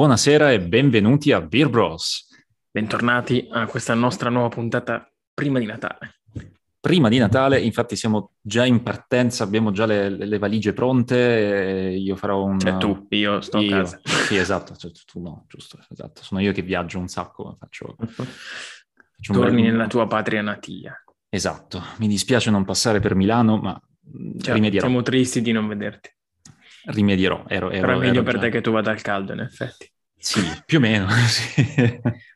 Buonasera e benvenuti a Beer Bros. Bentornati a questa nostra nuova puntata prima di Natale. Prima di Natale, infatti siamo già in partenza, abbiamo già le, le valigie pronte, io farò un... Cioè tu, io sto io, a casa. Sì, esatto, cioè, tu no, giusto, esatto. Sono io che viaggio un sacco, faccio... faccio Torni bel... nella tua patria natia. Esatto, mi dispiace non passare per Milano, ma cioè, rimedierò. Siamo tristi di non vederti. Rimedierò, ero, ero Però è meglio per già... te che tu vada al caldo, in effetti. Sì, più o meno, sì.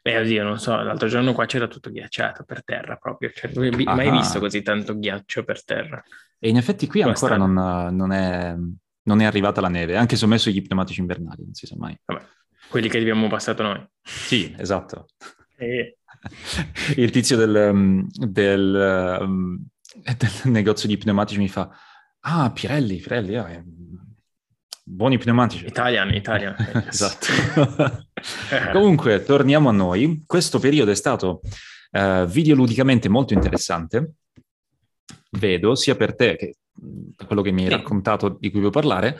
Beh, oddio, non so, l'altro giorno qua c'era tutto ghiacciato per terra proprio, cioè, mai visto così tanto ghiaccio per terra. E in effetti qui ancora non, non, è, non, è, arrivata la neve, anche se ho messo gli pneumatici invernali, non si sa mai. Vabbè, quelli che abbiamo passato noi. Sì, esatto. E... Il tizio del, um, del, um, del, negozio di pneumatici mi fa, ah, Pirelli, Pirelli, eh, buoni pneumatici. Italian, Italian. esatto. Comunque, torniamo a noi. Questo periodo è stato uh, videoludicamente molto interessante, vedo, sia per te che da quello che mi hai sì. raccontato di cui vuoi parlare,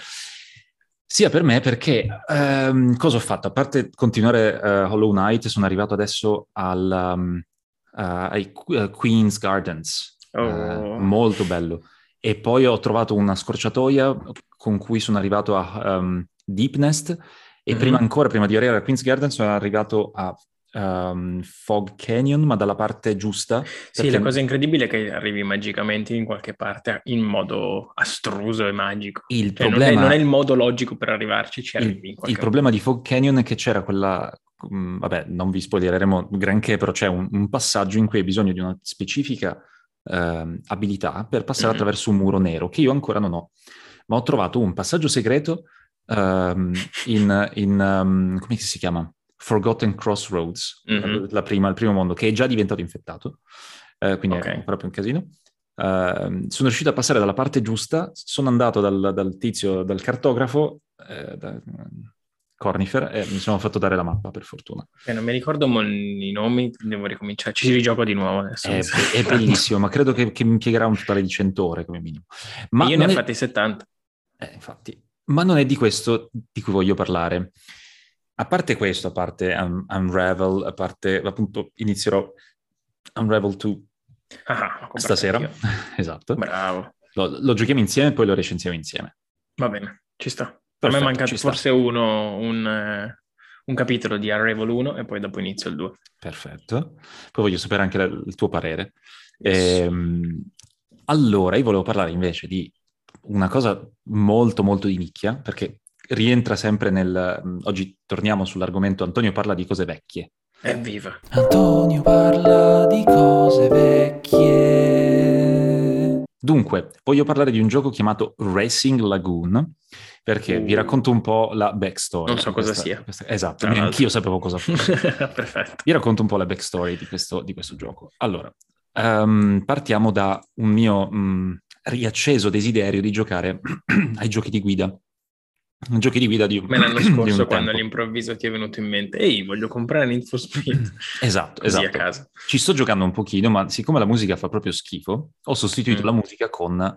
sia per me perché um, cosa ho fatto? A parte continuare uh, Hollow Knight, sono arrivato adesso al, um, uh, ai Queen's Gardens, oh. molto bello. E poi ho trovato una scorciatoia con cui sono arrivato a um, Deepnest e mm-hmm. prima ancora, prima di arrivare a Queen's Garden, sono arrivato a um, Fog Canyon, ma dalla parte giusta. Sì, la cosa incredibile è che arrivi magicamente in qualche parte in modo astruso e magico. Il cioè, problema... non, è, non, è, il modo logico per arrivarci, ci arrivi Il, il problema di Fog Canyon è che c'era quella... Um, vabbè, non vi spoilereremo granché, però c'è un, un passaggio in cui hai bisogno di una specifica uh, abilità per passare mm-hmm. attraverso un muro nero, che io ancora non ho ma ho trovato un passaggio segreto um, in, in um, come si chiama? Forgotten Crossroads, mm-hmm. la prima, il primo mondo, che è già diventato infettato, uh, quindi okay. è più un casino. Uh, sono riuscito a passare dalla parte giusta, sono andato dal, dal tizio, dal cartografo, eh, da, Cornifer e mi sono fatto dare la mappa per fortuna. Eh, non mi ricordo i nomi, devo ricominciare, ci si rigioca di nuovo adesso. È, è bellissimo, ma credo che, che, mi impiegherà un totale di 100 ore come minimo. Ma io ne ho è... fatti 70. Eh, infatti. Ma non è di questo di cui voglio parlare. A parte questo, a parte un, Unravel, a parte appunto inizierò Unravel 2 ah, stasera. esatto. Bravo. Lo, lo, giochiamo insieme e poi lo recensiamo insieme. Va bene, ci sta. Per me è mancato forse uno, un, un, capitolo di Unravel 1 e poi dopo inizio il 2. Perfetto. Poi voglio sapere anche il, il tuo parere. Yes. Ehm, allora, io volevo parlare invece di una cosa molto molto di nicchia, perché rientra sempre nel... Mm, oggi torniamo sull'argomento Antonio parla di cose vecchie. Evviva! Antonio parla di cose vecchie. Dunque, voglio parlare di un gioco chiamato Racing Lagoon, perché uh. vi racconto un po' la backstory. Non so cosa questa, sia. Questa, esatto, anch'io sapevo cosa fosse. Perfetto. Vi racconto un po' la backstory di questo, di questo gioco. Allora, um, partiamo da un mio um, riacceso desiderio di giocare ai giochi di guida. Giochi di guida di un Me l'anno scorso quando all'improvviso ti è venuto in mente ehi voglio comprare Need for Speed esatto, esatto. a casa. ci sto giocando un pochino ma siccome la musica fa proprio schifo ho sostituito mm. la musica con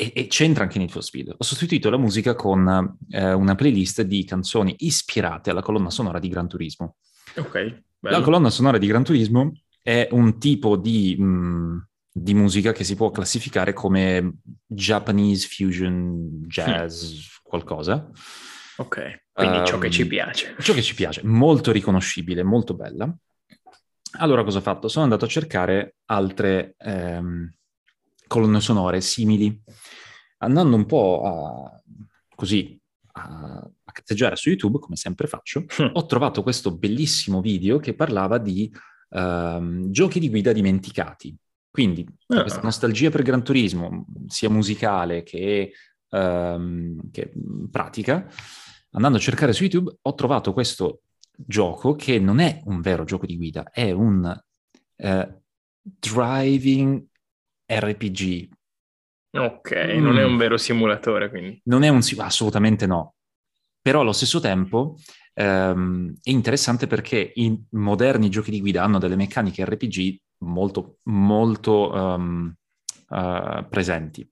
e, e, c'entra anche Need for Speed ho sostituito la musica con eh, una playlist di canzoni ispirate alla colonna sonora di Gran Turismo ok bello. la colonna sonora di Gran Turismo è un tipo di mh, mm, di musica che si può classificare come Japanese fusion jazz, mm. qualcosa. Ok, quindi um, ciò che ci ehm, piace. Ciò che ci piace, molto riconoscibile, molto bella. Allora cosa ho fatto? Sono andato a cercare altre ehm, colonne sonore simili, andando un po' a, così a, a cazzeggiare su YouTube, come sempre faccio, ho trovato questo bellissimo video che parlava di ehm, giochi di guida dimenticati. Quindi ah. questa nostalgia per Gran Turismo, sia musicale che, um, che, pratica, andando a cercare su YouTube ho trovato questo gioco che non è un vero gioco di guida, è un uh, driving RPG. Ok, mm. non è un vero simulatore quindi. Non è un assolutamente no. Però allo stesso tempo um, è interessante perché i moderni giochi di guida hanno delle meccaniche RPG molto, molto um, uh, presenti.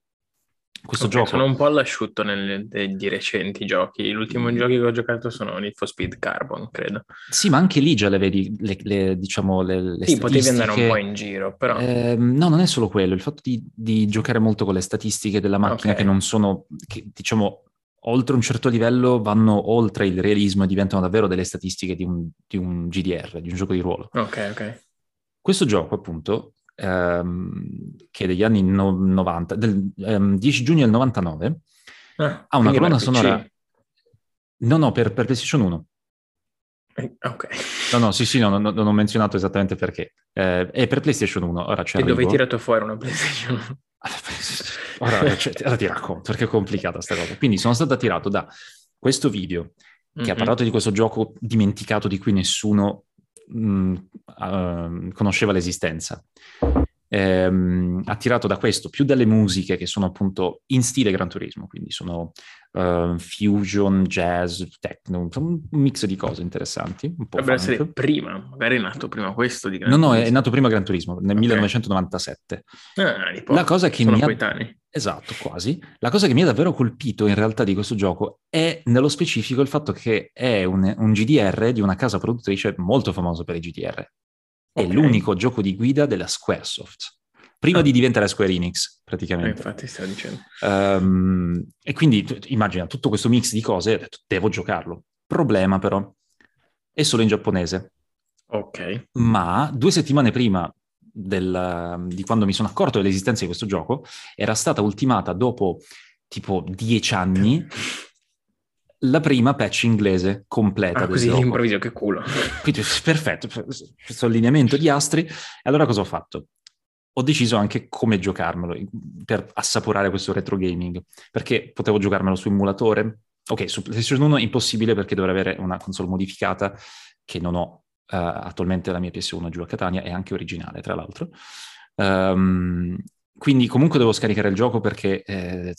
Questo okay, gioco... Sono un po' all'asciutto di recenti giochi. L'ultimo mm. gioco che ho giocato sono Need for Speed Carbon, credo. Sì, ma anche lì già le vedi, le, le, diciamo, le, le Sì, potevi andare un po' in giro, però... Eh, no, non è solo quello. Il fatto di, di, giocare molto con le statistiche della macchina okay. che non sono, che, diciamo, oltre un certo livello vanno oltre il realismo e diventano davvero delle statistiche di un, di un GDR, di un gioco di ruolo. Ok, ok. Questo gioco, appunto, ehm, che è degli anni no, 90, del ehm, 10 giugno del 99, ah, ha una colonna sonora... No, no, per, per PlayStation 1. Eh, ok. No, no, sì, sì, no, no, non ho menzionato esattamente perché. Eh, è per PlayStation 1, ora c'è. E dove hai tirato fuori una PlayStation 1? ora, cioè, ora ti racconto perché è complicata questa cosa. Quindi sono stato attirato da questo video che mm-hmm. ha parlato di questo gioco dimenticato di cui nessuno mh, uh, conosceva l'esistenza ehm, attirato da questo, più dalle musiche che sono appunto in stile Gran Turismo, quindi sono uh, fusion, jazz, techno, un mix di cose interessanti. Dovrebbe essere prima, magari è nato prima questo di Gran No, no, è nato prima Gran Turismo, nel okay. 1997. Ah, La cosa che mi ha... Esatto, quasi. La cosa che mi ha davvero colpito in realtà di questo gioco è nello specifico il fatto che è un, un GDR di una casa produttrice molto famosa per i GDR, è okay. l'unico gioco di guida della Squaresoft. Prima ah. di diventare Square Enix, praticamente. Eh, infatti, stavo dicendo. Um, e quindi immagina tutto questo mix di cose, ho detto, devo giocarlo. Problema però, è solo in giapponese. Ok. Ma due settimane prima del, di quando mi sono accorto dell'esistenza di questo gioco, era stata ultimata dopo tipo dieci anni la prima patch inglese completa. Ah, così all'improvviso, che culo. Quindi, perfetto, questo allineamento di astri. E allora cosa ho fatto? Ho deciso anche come giocarmelo per assaporare questo retro gaming, perché potevo giocarmelo su emulatore. Ok, su PlayStation 1 è impossibile perché dovrei avere una console modificata che non ho. Uh, attualmente la mia PS1 giù a Catania è anche originale, tra l'altro. Um, quindi comunque devo scaricare il gioco perché eh,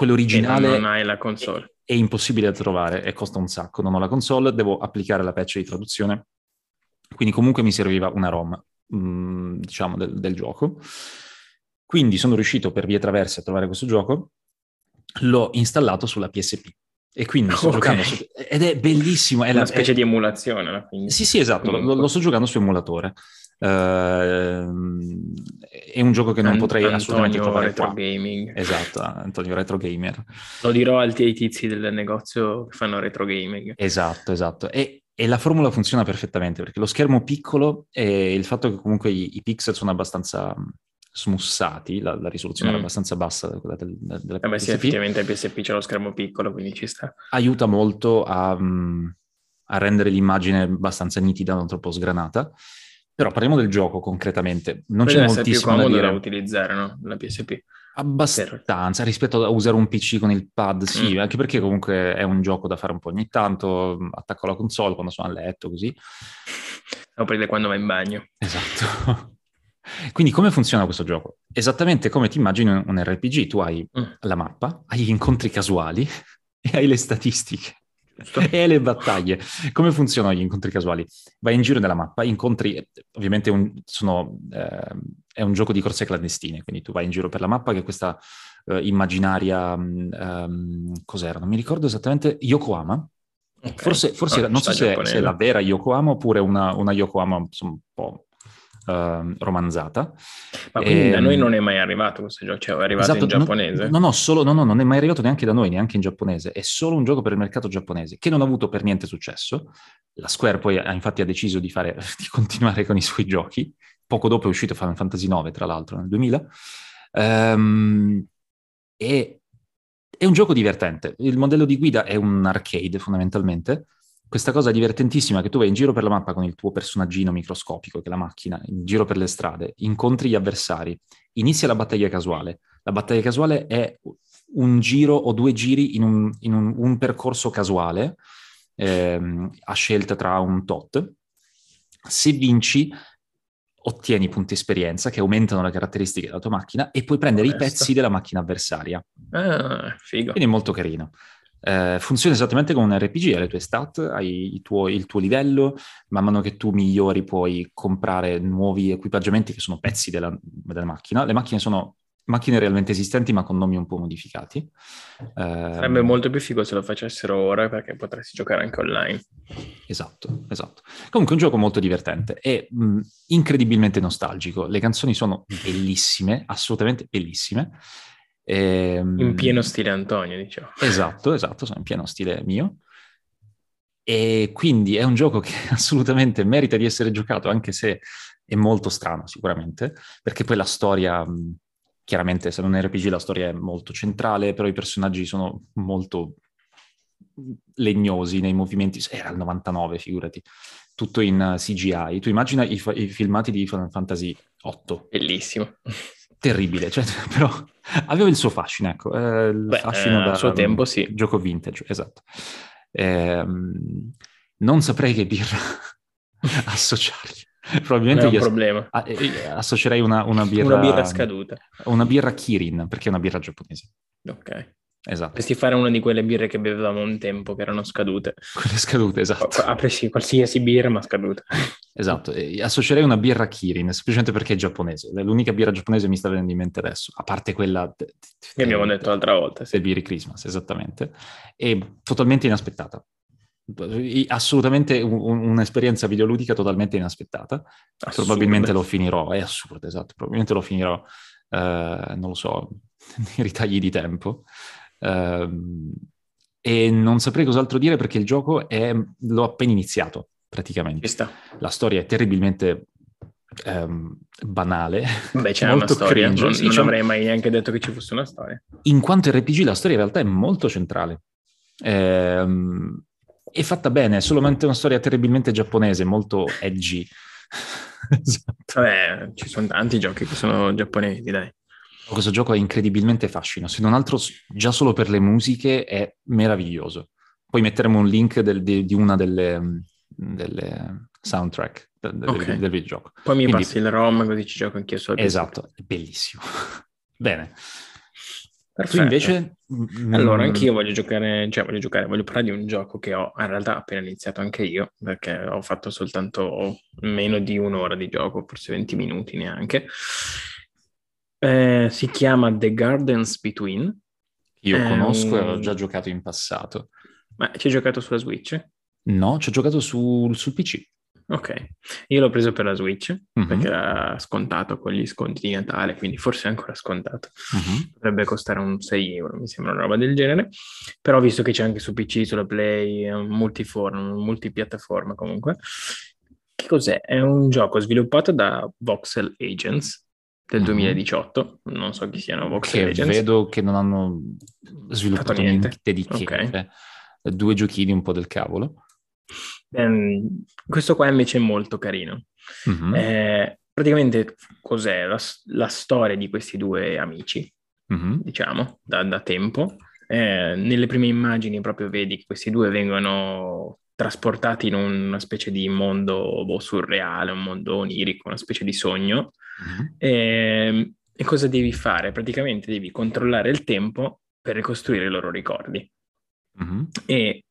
quello originale... non hai la console è impossibile da trovare e costa un sacco. Non ho la console, devo applicare la patch di traduzione. Quindi comunque mi serviva una ROM, mh, mm, diciamo, del, del, gioco. Quindi sono riuscito per vie traverse a trovare questo gioco, l'ho installato sulla PSP. E quindi sto okay. giocando su... Ed è bellissimo. È una la, specie è... di emulazione. Sì, sì, esatto. Lo, lo, sto giocando su emulatore. Uh, è un gioco che non Ant- potrei Antonio assolutamente trovare retro qua. gaming. Esatto, Antonio Retro Gamer. Lo dirò ai tizi del negozio che fanno retro gaming. Esatto, esatto. E, e, la formula funziona perfettamente perché lo schermo piccolo e il fatto che comunque i, i pixel sono abbastanza smussati, la, la risoluzione mm. era abbastanza bassa quella del, della eh beh, sì, effettivamente il PSP c'è lo schermo piccolo, quindi ci sta. Aiuta molto a, a rendere l'immagine abbastanza nitida, non troppo sgranata. Però parliamo del gioco concretamente. Non Poi c'è moltissimo da dire. da utilizzare, no? La PSP. Abbastanza, rispetto a usare un PC con il pad, sì, mm. anche perché comunque è un gioco da fare un po' ogni tanto, attacco la console quando sono a letto, così. O prende quando va in bagno. Esatto. Quindi come funziona questo gioco? Esattamente come ti immagini un RPG, tu hai mm. la mappa, hai gli incontri casuali e hai le statistiche. e le battaglie. Come funzionano gli incontri casuali? Vai in giro nella mappa, incontri, ovviamente un, sono, eh, è un gioco di corse clandestine, quindi tu vai in giro per la mappa che è questa eh, immaginaria, um, cos'era? Non mi ricordo esattamente, Yokohama. Okay. Forse, forse oh, non so se, se, è la vera Yokohama oppure una, una Yokohama insomma, un po' uh, romanzata. Ma quindi e, da noi ehm, non è mai arrivato questo gioco, cioè è arrivato esatto, in giapponese? No, no, solo, no, no, non è mai arrivato neanche da noi, neanche in giapponese, è solo un gioco per il mercato giapponese, che non ha avuto per niente successo. La Square poi ha, infatti ha deciso di, fare, di continuare con i suoi giochi, poco dopo è uscito Final Fantasy IX, tra l'altro, nel 2000. Um, ehm, e è un gioco divertente. Il modello di guida è un arcade fondamentalmente, questa cosa divertentissima che tu vai in giro per la mappa con il tuo personaggino microscopico, che è la macchina, in giro per le strade, incontri gli avversari, inizia la battaglia casuale. La battaglia casuale è un giro o due giri in un, in un, un percorso casuale, ehm, a scelta tra un tot. Se vinci, ottieni punti esperienza che aumentano le caratteristiche della tua macchina e puoi prendere Onesta. i pezzi della macchina avversaria. Ah, figo. Quindi è molto carino. Eh, funziona esattamente come un RPG, hai le tue stat, hai il tuo, il tuo, livello, man mano che tu migliori puoi comprare nuovi equipaggiamenti che sono pezzi della, della macchina. Le macchine sono macchine realmente esistenti ma con nomi un po' modificati. Eh, Sarebbe molto più figo se lo facessero ora perché potresti giocare anche online. Esatto, esatto. Comunque è un gioco molto divertente e mh, incredibilmente nostalgico. Le canzoni sono bellissime, assolutamente bellissime. E, ehm, in pieno stile Antonio, diciamo. Esatto, esatto, sono in pieno stile mio. E quindi è un gioco che assolutamente merita di essere giocato, anche se è molto strano sicuramente, perché poi la storia chiaramente se non è RPG la storia è molto centrale, però i personaggi sono molto legnosi nei movimenti, era il 99, figurati, tutto in CGI. Tu immagina i, fa- i filmati di Final Fantasy 8. Bellissimo. Terribile, cioè, però aveva il suo fascino, ecco, eh, il Beh, fascino eh, da suo tempo, sì. gioco vintage, esatto. Eh, non saprei che birra associargli. Probabilmente non è un problema. A- eh, associerei una, una, birra... Una birra scaduta. Una birra Kirin, perché è una birra giapponese. Ok. Esatto. Potresti fare una di quelle birre che bevevamo un tempo, che erano scadute. Quelle scadute, esatto. Apri sì, qualsiasi birra, ma scaduta. Esatto, e associerei una birra Kirin, semplicemente perché è giapponese. È l'unica birra giapponese che mi sta venendo in mente adesso, a parte quella... Che abbiamo detto l'altra volta. Sì. Beer Christmas, esattamente. E totalmente inaspettata assolutamente un, un'esperienza videoludica totalmente inaspettata. Assurdo. Probabilmente lo finirò, è assurdo, esatto, probabilmente lo finirò, eh, non lo so, nei ritagli di tempo. Eh, e non saprei cos'altro dire perché il gioco è, l'ho appena iniziato, praticamente. La storia è terribilmente ehm, banale. Beh, c'è una storia, cringe. non, non avrei mai neanche detto che ci fosse una storia. In quanto RPG la storia in realtà è molto centrale. Ehm, è fatta bene, è solamente una storia terribilmente giapponese, molto edgy. esatto. Vabbè, ci sono tanti giochi che sono giapponesi, dai. Questo gioco è incredibilmente fascino, se non altro già solo per le musiche è meraviglioso. Poi metteremo un link del, di, di, una delle, delle soundtrack del, okay. del, videogioco. Poi mi Quindi, passi il ROM così ci gioco anch'io su Esatto, è bellissimo. Bene. Perfetto. Tu invece... Allora, anch'io voglio giocare, cioè voglio giocare, voglio parlare di un gioco che ho in realtà appena iniziato anche io, perché ho fatto soltanto meno di un'ora di gioco, forse 20 minuti neanche. Eh, si chiama The Gardens Between. Io eh, conosco e ho già giocato in passato. Ma ci hai giocato sulla Switch? No, ci ho giocato sul, sul PC. Ok, io l'ho preso per la Switch uh-huh. perché era scontato con gli sconti di Natale, quindi forse è ancora scontato. Uh-huh. Potrebbe costare un 6 euro, mi sembra una roba del genere. Però visto che c'è anche su PC, sulla Play, multiform, multipiattaforma comunque. Che cos'è? È un gioco sviluppato da Voxel Agents del 2018, uh-huh. non so chi siano Voxel che Agents. Vedo che non hanno sviluppato niente, niente di che. Okay. Eh. Due giochini un po' del cavolo. Um, questo qua invece è molto carino. Mm-hmm. Eh, praticamente cos'è la, la, storia di questi due amici, mm-hmm. diciamo, da, da tempo. Eh, nelle prime immagini proprio vedi che questi due vengono trasportati in una specie di mondo boh, surreale, un mondo onirico, una specie di sogno. Mm-hmm. E, e cosa devi fare? Praticamente devi controllare il tempo per ricostruire i loro ricordi. Mm-hmm. E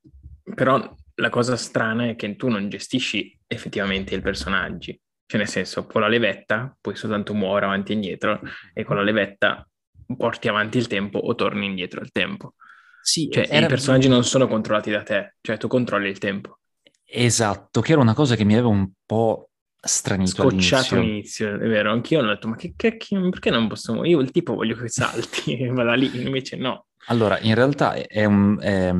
però la cosa strana è che tu non gestisci effettivamente i personaggi. Cioè, nel senso, con la levetta puoi soltanto muovere avanti e indietro e con la levetta porti avanti il tempo o torni indietro il tempo. Sì, cioè, era... i personaggi non sono controllati da te, cioè tu controlli il tempo. Esatto, che era una cosa che mi aveva un po' stranito Scocciato all'inizio. all'inizio, è vero. Anch'io ho detto, ma che, che, che, perché non possiamo... Io il tipo voglio che salti, e vada lì, invece no. Allora, in realtà è un, è,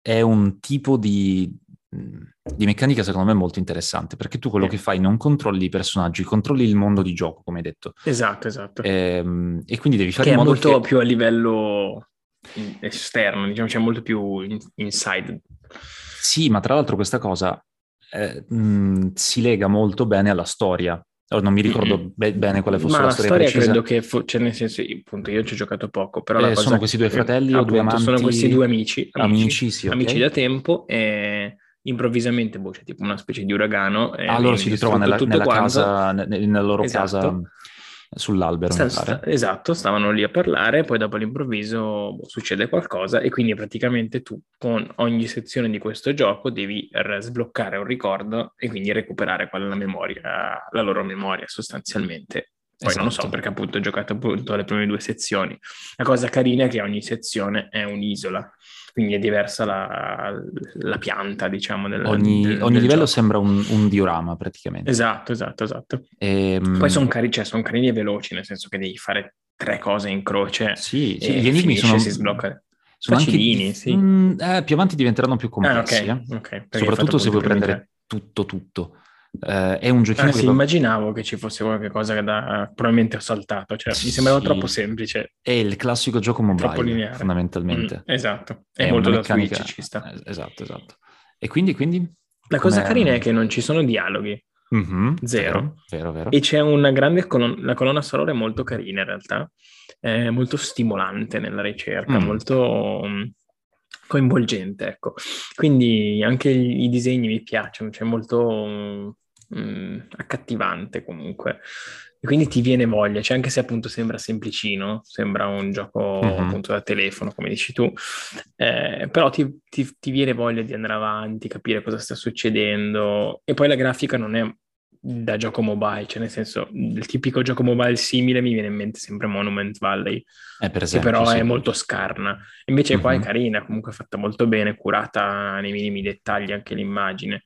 è un tipo di, di, meccanica secondo me molto interessante, perché tu quello sì. che fai non controlli i personaggi, controlli il mondo di gioco, come hai detto. Esatto, esatto. E, ehm, e quindi devi fare che in modo che... è molto più a livello esterno, diciamo, c'è molto più in- inside. Sì, ma tra l'altro questa cosa eh, mh, si lega molto bene alla storia. Ora non mi ricordo mm-hmm. be- bene quale fosse Ma la storia. storia credo che, fu- cioè nel senso, appunto, io ci ho giocato poco, però eh, sono questi due fratelli o due amanti? Sono questi due amici, amici, amici, sì, okay. amici da tempo e improvvisamente boh, c'è tipo una specie di uragano. E ah, loro si ritrovano nella, nella casa, nella loro esatto. casa sull'albero. Sta, sta, esatto, stavano lì a parlare, poi dopo all'improvviso boh, succede qualcosa e quindi praticamente tu con ogni sezione di questo gioco devi sbloccare un ricordo e quindi recuperare qual è la memoria, la loro memoria sostanzialmente. Poi esatto. non lo so esatto. perché appunto ho giocato appunto le prime due sezioni. La cosa carina è che ogni sezione è un'isola, quindi è diversa la, la pianta, diciamo. Del, ogni, del, ogni del livello gioco. sembra un, un, diorama praticamente. Esatto, esatto, esatto. E, ehm, Poi sono cari, cioè, son carini e veloci, nel senso che devi fare tre cose in croce. Sì, sì gli enigmi sono... si sblocca. Sono Facilini, anche, sì. Mh, eh, più avanti diventeranno più complessi. Ah, okay, eh. okay, Soprattutto se vuoi prendere tutto, tutto. Uh, è un giochino ah, che... Sì, immaginavo che ci fosse qualcosa che da... probabilmente ho saltato, cioè sì. mi sembrava troppo semplice. È il classico gioco mobile, fondamentalmente. Mm, esatto, è, è molto da meccanica... Ci sta. Eh, esatto, esatto. E quindi, quindi... La cosa carina è che non ci sono dialoghi. Mm-hmm, Zero. Vero, vero, E c'è una grande colonna, la colonna sonora è molto carina in realtà, è molto stimolante nella ricerca, mm. molto mm, coinvolgente, ecco. Quindi anche i, i disegni mi piacciono, c'è molto mh, mm, accattivante comunque. E quindi ti viene voglia, cioè anche se appunto sembra semplicino, sembra un gioco mm-hmm. appunto da telefono, come dici tu, eh, però ti, ti, ti, viene voglia di andare avanti, capire cosa sta succedendo. E poi la grafica non è da gioco mobile, cioè nel senso, il tipico gioco mobile simile mi viene in mente sempre Monument Valley, eh, per esempio, che però sì. è molto scarna. Invece mm-hmm. qua è mhm. carina, comunque fatta molto bene, curata nei minimi dettagli anche l'immagine.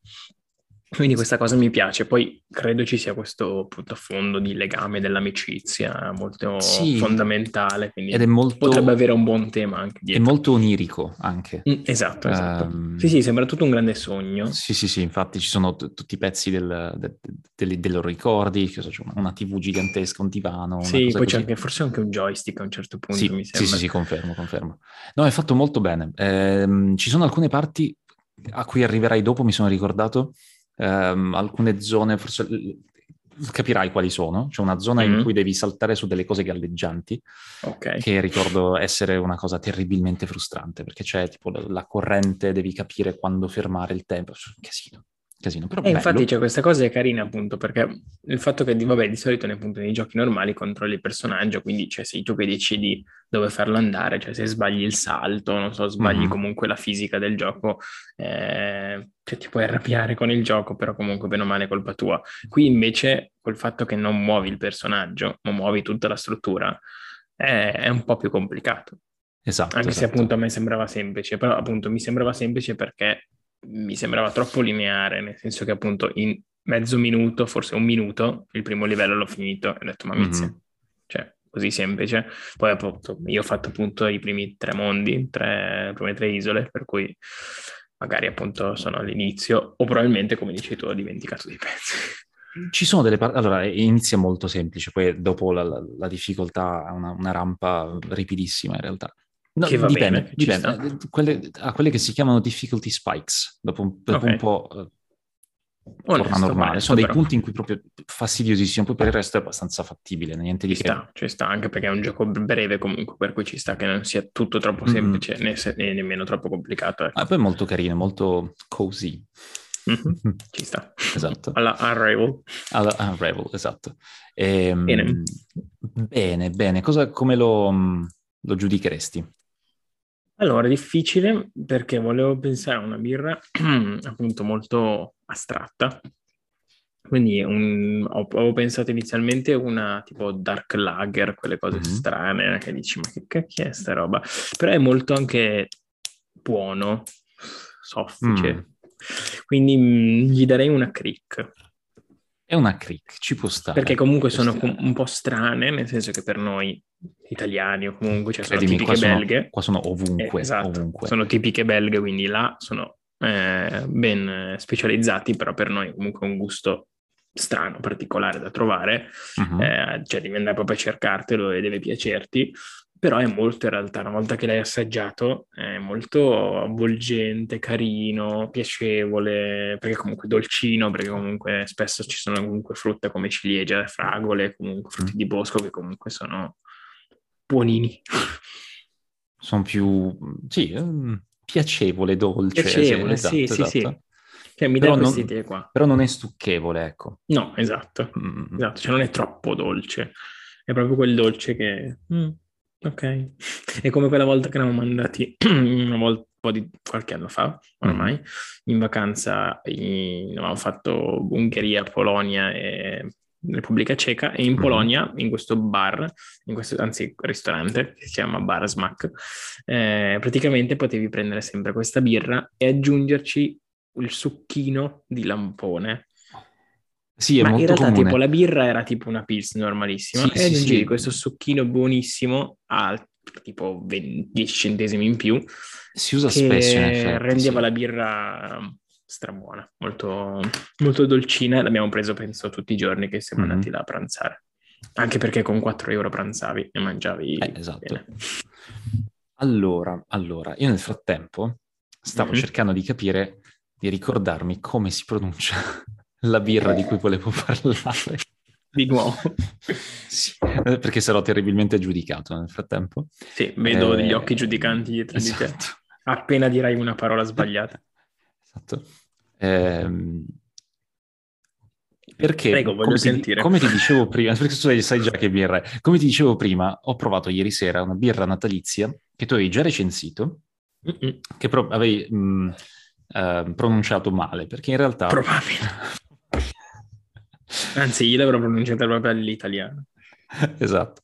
Quindi questa cosa mi piace, poi credo ci sia questo punto a fondo di legame dell'amicizia molto sì, fondamentale, quindi ed è molto, potrebbe avere un buon tema anche dietro. È molto onirico anche. Mm, esatto, esatto. Um, sì, sì, sembra tutto un grande sogno. Sì, sì, sì, infatti ci sono t- tutti i pezzi del, de, de, de, dei loro ricordi, so, una tv gigantesca, un divano. Sì, poi così. c'è anche, forse anche un joystick a un certo punto, sì, mi sembra. Sì, sì, sì, confermo, confermo. No, è fatto molto bene. Eh, ci sono alcune parti a cui arriverai dopo, mi sono ricordato, ehm, alcune zone, forse capirai quali sono. C'è una zona mm-hmm. in cui devi saltare su delle cose galleggianti, okay. che ricordo essere una cosa terribilmente frustrante, perché c'è tipo la, la corrente, devi capire quando fermare il tempo, casino casino. Però e infatti c'è questa cosa è carina appunto perché il fatto che, vabbè, di solito nei, appunto, nei giochi normali controlli il personaggio, quindi cioè, sei tu che decidi dove farlo andare, cioè se sbagli il salto, non so, sbagli mm-hmm. comunque la fisica del gioco, eh, cioè ti puoi arrabbiare con il gioco, però comunque bene o male è colpa tua. Qui invece col fatto che non muovi il personaggio, ma muovi tutta la struttura, è, è un po' più complicato. Esatto. Anche esatto. se appunto a me sembrava semplice, però appunto mi sembrava semplice perché mi sembrava troppo lineare, nel senso che appunto in mezzo minuto, forse un minuto, il primo livello l'ho finito e ho detto ma mizia, mm-hmm. cioè così semplice. Poi appunto io ho fatto appunto i primi tre mondi, tre, le prime tre isole, per cui magari appunto sono all'inizio o probabilmente come dici tu ho dimenticato dei pezzi. Ci sono delle parti, allora inizia molto semplice, poi dopo la, la, la difficoltà ha una, una rampa ripidissima in realtà. No, che va dipende, bene, dipende. Quelle, a quelle che si chiamano difficulty spikes, dopo un, dopo okay. un po' eh, torna normale. Sono dei però. punti in cui proprio fastidiosissimo, poi per il resto è abbastanza fattibile, niente di ci che. Sta, ci sta, anche perché è un gioco breve comunque, per cui ci sta che non sia tutto troppo semplice mm-hmm. né, se, né, nemmeno troppo complicato. Ecco. Ah, poi è molto carino, molto cozy. Mm-hmm. Ci sta. esatto. Alla Unravel. Alla Unravel, esatto. E, ehm, bene. Bene, bene. Cosa, come lo, lo giudicheresti? Allora, difficile perché volevo pensare a una birra appunto molto astratta. Quindi un, ho, avevo pensato inizialmente una tipo dark lager, quelle cose mm-hmm. strane, che dici ma che cacchio è sta roba? Però è molto anche buono, soffice. Mm. Quindi mh, mm, gli darei una crick. È una crick, ci può stare. Perché comunque sono com- un po' strane, nel senso che per noi italiani o comunque, cioè sono Credimi, tipiche qua belghe. Sono, qua sono ovunque, eh, esatto, ovunque. sono tipiche belghe, quindi là sono eh, ben specializzati, però per noi comunque un gusto strano, particolare da trovare, uh-huh. eh, cioè devi andare proprio a cercartelo e deve piacerti, però è molto in realtà, una volta che l'hai assaggiato, è molto avvolgente, carino, piacevole, perché comunque dolcino, perché comunque spesso ci sono comunque frutte come ciliegie, fragole, comunque frutti di bosco che comunque sono buonini. Sono più, sì, um, piacevole, dolce. Piacevole, sì, esatto, sì, esatto. sì. Cioè, mi dà queste idee qua. Però non è stucchevole, ecco. No, esatto. Mm. esatto. Cioè non è troppo dolce. È proprio quel dolce che... Mm, ok. È come quella volta che eravamo andati, una volta, un po' di qualche anno fa, ormai, mm. in vacanza, in, avevamo fatto Ungheria, Polonia e Repubblica Ceca, e in mm-hmm. Polonia, in questo bar, in questo, anzi ristorante, che si chiama Bar Smack, eh, praticamente potevi prendere sempre questa birra e aggiungerci il succhino di lampone. Sì, è Ma in realtà comune. tipo la birra era tipo una pils normalissima sì, e aggiungevi sì, sì. questo succhino buonissimo a tipo 20, 10 centesimi in più. Si usa spesso in effetti. Rendeva sì. la birra strabuona, molto, molto dolcina. L'abbiamo preso penso tutti i giorni che siamo mm-hmm. andati là a pranzare. Anche perché con 4 euro pranzavi e mangiavi. Eh, esatto. Bene. Allora, allora, io nel frattempo stavo mm-hmm. cercando di capire, di ricordarmi come si pronuncia la birra di cui volevo parlare. Di nuovo. sì, eh, perché sarò terribilmente giudicato nel frattempo. Sì, vedo eh, degli occhi giudicanti dietro esatto. di te. Esatto. Appena dirai una parola sbagliata. Esatto. Eh, perché, Prego, voglio come sentire. Ti, come ti dicevo prima, perché tu sai già che birra è. Come ti dicevo prima, ho provato ieri sera una birra natalizia che tu avevi già recensito, Mm-mm. che pro- avevi mh, mm, eh, pronunciato male, perché in realtà... Probabile. Anzi, io l'avrò pronunciata proprio all'italiano. esatto.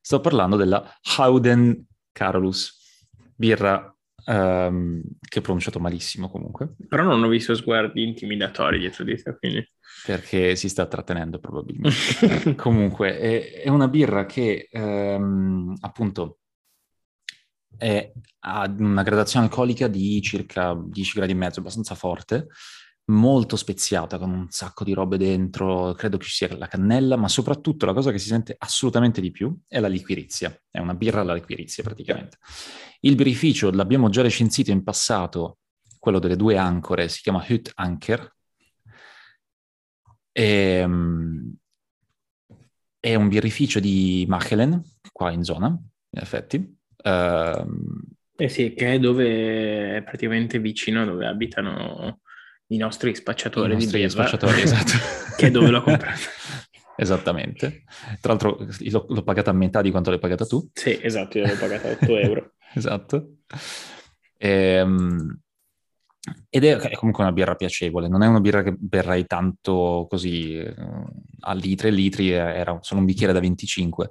Sto parlando della Howden Carolus, birra um, che ho pronunciato malissimo comunque. Però non ho visto sguardi intimidatori dietro di te, quindi... Perché si sta trattenendo probabilmente. comunque, è, è, una birra che um, appunto è, ha una gradazione alcolica di circa 10 gradi e mezzo, abbastanza forte, molto speziata, con un sacco di robe dentro, credo che ci sia la cannella, ma soprattutto la cosa che si sente assolutamente di più è la liquirizia, è una birra alla liquirizia praticamente. Il birrificio l'abbiamo già recensito in passato, quello delle due ancore, si chiama Hut Anker, e, ehm, è un birrificio di Machelen, qua in zona, in effetti. Uh, eh sì, che è dove è praticamente vicino a dove abitano i nostri spacciatori I nostri di birra. spacciatori, esatto. che è dove l'ho comprato. Esattamente. Tra l'altro l'ho, l'ho, pagata a metà di quanto l'hai pagata tu. Sì, esatto, io l'ho pagata 8 euro. esatto. Ehm, ed è, è, comunque una birra piacevole, non è una birra che berrei tanto così eh, a litri litri, era solo un bicchiere da 25.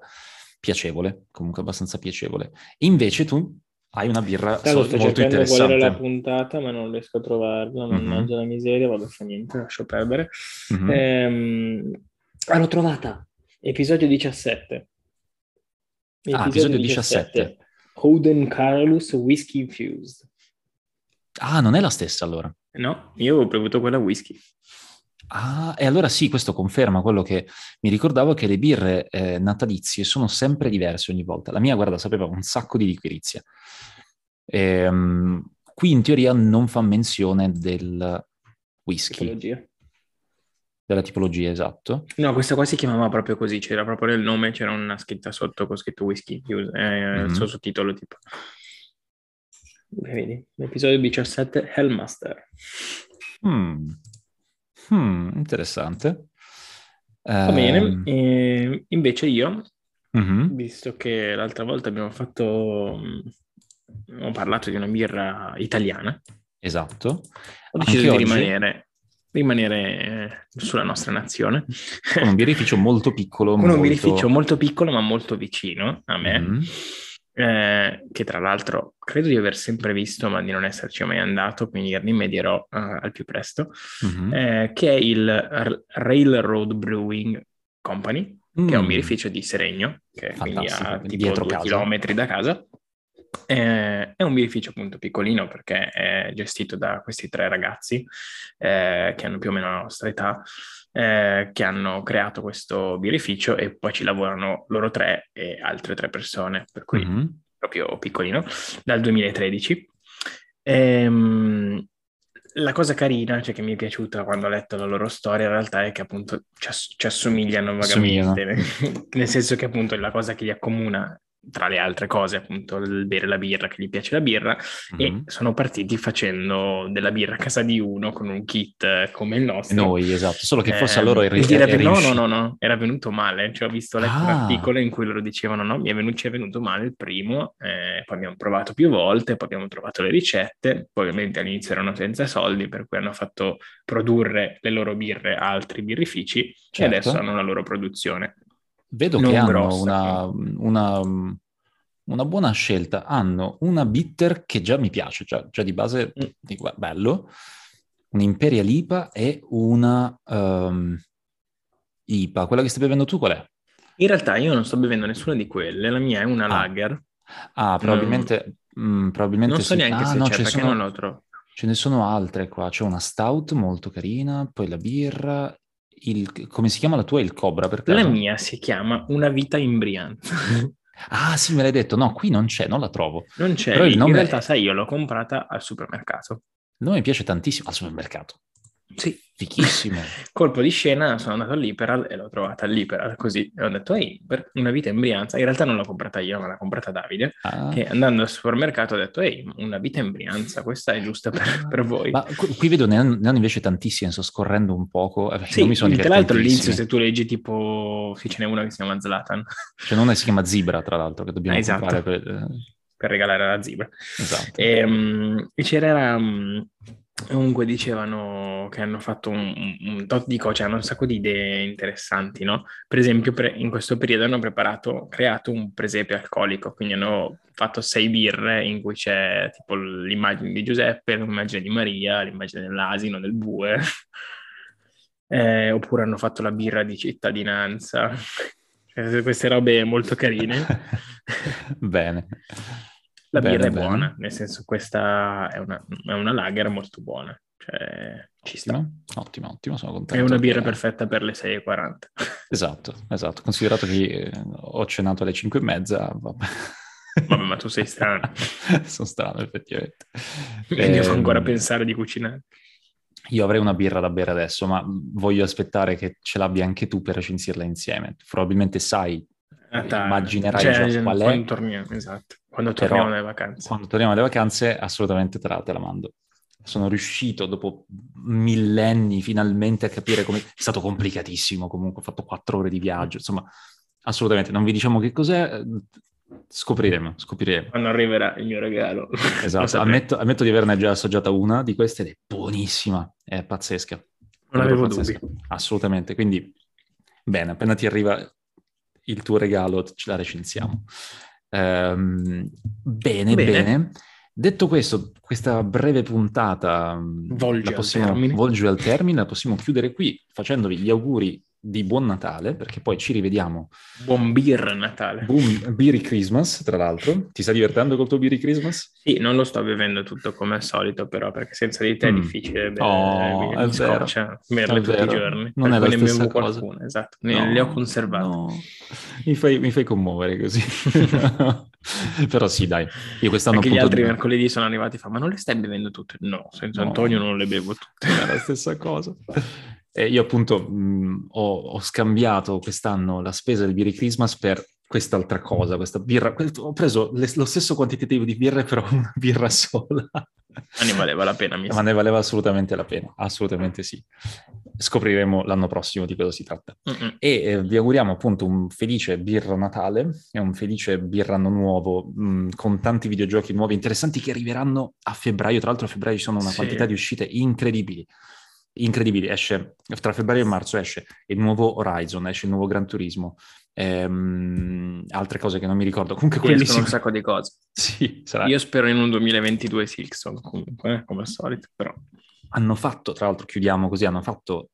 Piacevole, comunque abbastanza piacevole. Invece tu hai una birra Stavo, sto molto interessante. qual era la puntata, ma non riesco a trovarla, mannaggia mm-hmm. la miseria, vabbè, fa niente, lascio perdere. Mm-hmm. Ehm... L'ho trovata! Episodio 17. Episodio, ah, episodio 17. 17. Holden Carolus Whiskey Infused. Ah, non è la stessa allora? No, io ho bevuto quella whisky. Ah, e allora sì, questo conferma quello che mi ricordavo che le birre eh, natalizie sono sempre diverse ogni volta. La mia, guarda, sapeva un sacco di liquirizia. Ehm, qui in teoria non fa menzione del whisky. Tipologia. Della tipologia, esatto. No, questa qua si chiamava proprio così, c'era proprio nel nome, c'era una scritta sotto con scritto whisky, eh, mm-hmm. il suo sottotitolo tipo. Vedi, l'episodio 17, Hellmaster. Hmm. Hmm, interessante. Va bene, e invece io, mm-hmm. visto che l'altra volta abbiamo fatto ho parlato di una birra italiana. Esatto. Ho deciso Anche di rimanere, rimanere, sulla nostra nazione. Con un birrificio molto piccolo. Con molto... un birrificio molto piccolo ma molto vicino a me. Mm-hmm. Eh, che tra l'altro credo di aver sempre visto ma di non esserci mai andato, quindi rimedierò uh, al più presto, mm-hmm. eh, che è il R- Railroad Brewing Company, mm. che è un mm. birrificio di Seregno, che Fantastico, quindi a tipo due casa. chilometri da casa. Eh, è un birrificio appunto piccolino perché è gestito da questi tre ragazzi eh, che hanno più o meno la nostra età, eh, che hanno creato questo birrificio e poi ci lavorano loro tre e altre tre persone, per cui mm-hmm. proprio piccolino, dal 2013. Ehm, la cosa carina, cioè che mi è piaciuta quando ho letto la loro storia, in realtà è che appunto ci, ass- ci assomigliano vagamente, nel senso che appunto la cosa che li accomuna tra le altre cose, appunto, il bere la birra, che gli piace la birra, mm-hmm. e sono partiti facendo della birra a casa di uno con un kit eh, come il nostro. Noi, esatto, solo che forse eh, a loro era, era, era No, no, no, no, era venuto male, cioè ho visto letto ah. un articolo in cui loro dicevano no, mi è venuto, ci è venuto male il primo, eh, poi abbiamo provato più volte, poi abbiamo trovato le ricette, poi ovviamente all'inizio erano senza soldi, per cui hanno fatto produrre le loro birre a altri birrifici certo. e adesso hanno la loro produzione. Vedo non che hanno una, una, una, buona scelta. Hanno una bitter che già mi piace, già, già di base mm. dico, bello, un'Imperial IPA e una um, IPA. Quella che stai bevendo tu qual è? In realtà io non sto bevendo nessuna di quelle, la mia è una ah. lager. Ah, probabilmente... Mm. Mh, probabilmente non so sì. neanche ah, se no, c'è, perché sono... non lo trovo. Ce ne sono altre qua, c'è una stout molto carina, poi la birra il, come si chiama la tua? Il Cobra? Per caso? La mia si chiama Una vita in Brianza. ah, sì, me l'hai detto. No, qui non c'è, non la trovo. Non c'è. Però il nome... In realtà, sai, io l'ho comprata al supermercato. Nome mi piace tantissimo al supermercato. Sì. Fichissimo. Colpo di scena, sono andato all'Iperal e l'ho trovata all'Iperal così. E ho detto, ehi, per una vita in Brianza. In realtà non l'ho comprata io, ma l'ha comprata Davide. Ah. Che andando al supermercato ha detto, ehi, una vita in Brianza, questa è giusta per, per voi. Ma qui vedo, ne hanno, ne hanno invece tantissime, sto scorrendo un poco. Eh, sì, mi sono tra l'altro all'inizio se tu leggi tipo, sì, ce n'è una che si chiama Zlatan. C'è una che si chiama Zibra, tra l'altro, che dobbiamo esatto. comprare per... Eh, per regalare alla Zibra. Esatto. E, um, c'era... Um, Comunque dicevano che hanno fatto un, un tot di cose, hanno un sacco di idee interessanti, no? Per esempio, pre- in questo periodo hanno preparato, creato un presepe alcolico, quindi hanno fatto sei birre in cui c'è tipo l'immagine di Giuseppe, l'immagine di Maria, l'immagine dell'asino, del bue, eh, oppure hanno fatto la birra di cittadinanza, cioè, queste robe molto carine. Bene. La bene, birra è bene. buona, nel senso questa è una, è una lager molto buona, cioè ci sta. Ottimo, ottimo, sono contento. È una birra che... perfetta per le 6.40. Esatto, esatto. Considerato che eh, ho cenato alle 5 e mezza, vabbè. Vabbè, ma tu sei strano. sono strano, effettivamente. Quindi devo ancora ehm, pensare di cucinare. Io avrei una birra da bere adesso, ma voglio aspettare che ce l'abbia anche tu per recensirla insieme. Probabilmente sai, Natale. immaginerai cioè, già qual è. Torniamo, esatto. Quando torniamo dalle vacanze. Quando torniamo dalle vacanze, assolutamente te la, te la mando. Sono riuscito dopo millenni finalmente a capire come... È stato complicatissimo comunque, ho fatto quattro ore di viaggio, insomma, assolutamente. Non vi diciamo che cos'è, scopriremo, scopriremo. Quando arriverà il mio regalo. Esatto, ammetto, ammetto, di averne già assaggiata una di queste ed è buonissima, è pazzesca. Non avevo dubbi. Assolutamente, quindi bene, appena ti arriva il tuo regalo ce la recensiamo. Um, bene, bene, bene. Detto questo, questa breve puntata mm, volge, possiamo, al volge al termine, la possiamo chiudere qui facendovi gli auguri di buon Natale, perché poi ci rivediamo. Buon beer Natale. Buon beery Christmas, tra l'altro. Ti stai divertendo col tuo beery Christmas? Sì, non lo sto bevendo tutto come al solito, però, perché senza di te è mm. difficile bere. Oh, è vero. berle tutti i giorni. Non è la stessa cosa. Qualcuno, esatto. No, le ho conservate. No. Mi, fai, mi fai commuovere così. però sì, dai. Io quest'anno Anche gli altri di... mercoledì sono arrivati e fa, ma non le stai bevendo tutte? No, senza no. Antonio non le bevo tutte. È la stessa cosa. E io appunto mh, ho, ho, scambiato quest'anno la spesa del Beery Christmas per quest'altra cosa, questa birra. Ho preso le, lo stesso quantitativo di birre, però una birra sola. Ma ne valeva la pena, mi Ma ne valeva assolutamente la pena, assolutamente sì. Scopriremo l'anno prossimo di cosa si tratta. Mm-mm. E eh, vi auguriamo appunto un felice birra Natale e un felice birra anno nuovo mh, con tanti videogiochi nuovi interessanti che arriveranno a febbraio. Tra l'altro a febbraio ci sono una sì. quantità di uscite incredibili incredibili. Esce tra febbraio e marzo esce il nuovo Horizon, esce il nuovo Gran Turismo, ehm, altre cose che non mi ricordo. Comunque quelli sono un sacco di cose. Sì. Io spero in un 2022 Silksong comunque, eh, come al solito, però. Hanno fatto, tra l'altro chiudiamo così, hanno fatto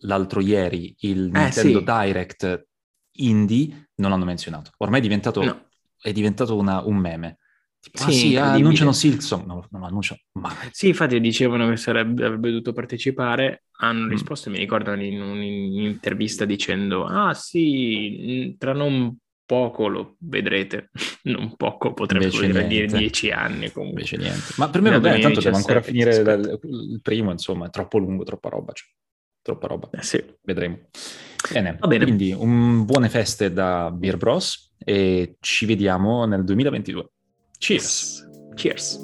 l'altro ieri il eh, Nintendo sì. Direct Indie, non l'hanno menzionato. Ormai è diventato, no. è diventato una, un meme. Tipo, ah, sì, sì annunciano Silksong, no, non annunciano mai. Sì, infatti dicevano che sarebbe, avrebbe dovuto partecipare, hanno mm. risposto, mi ricordo in un'intervista dicendo, ah sì, tra non poco lo vedrete, non poco, potrebbe dire dieci anni comunque. Invece niente. Ma per me va bene, tanto devo ancora finire il, il primo, insomma, è troppo lungo, troppa roba. Cioè. troppa roba. Eh sì. Vedremo. Bene. Va bene. Quindi un buone feste da Beer Bros e ci vediamo nel 2022. Cheers! Cheers!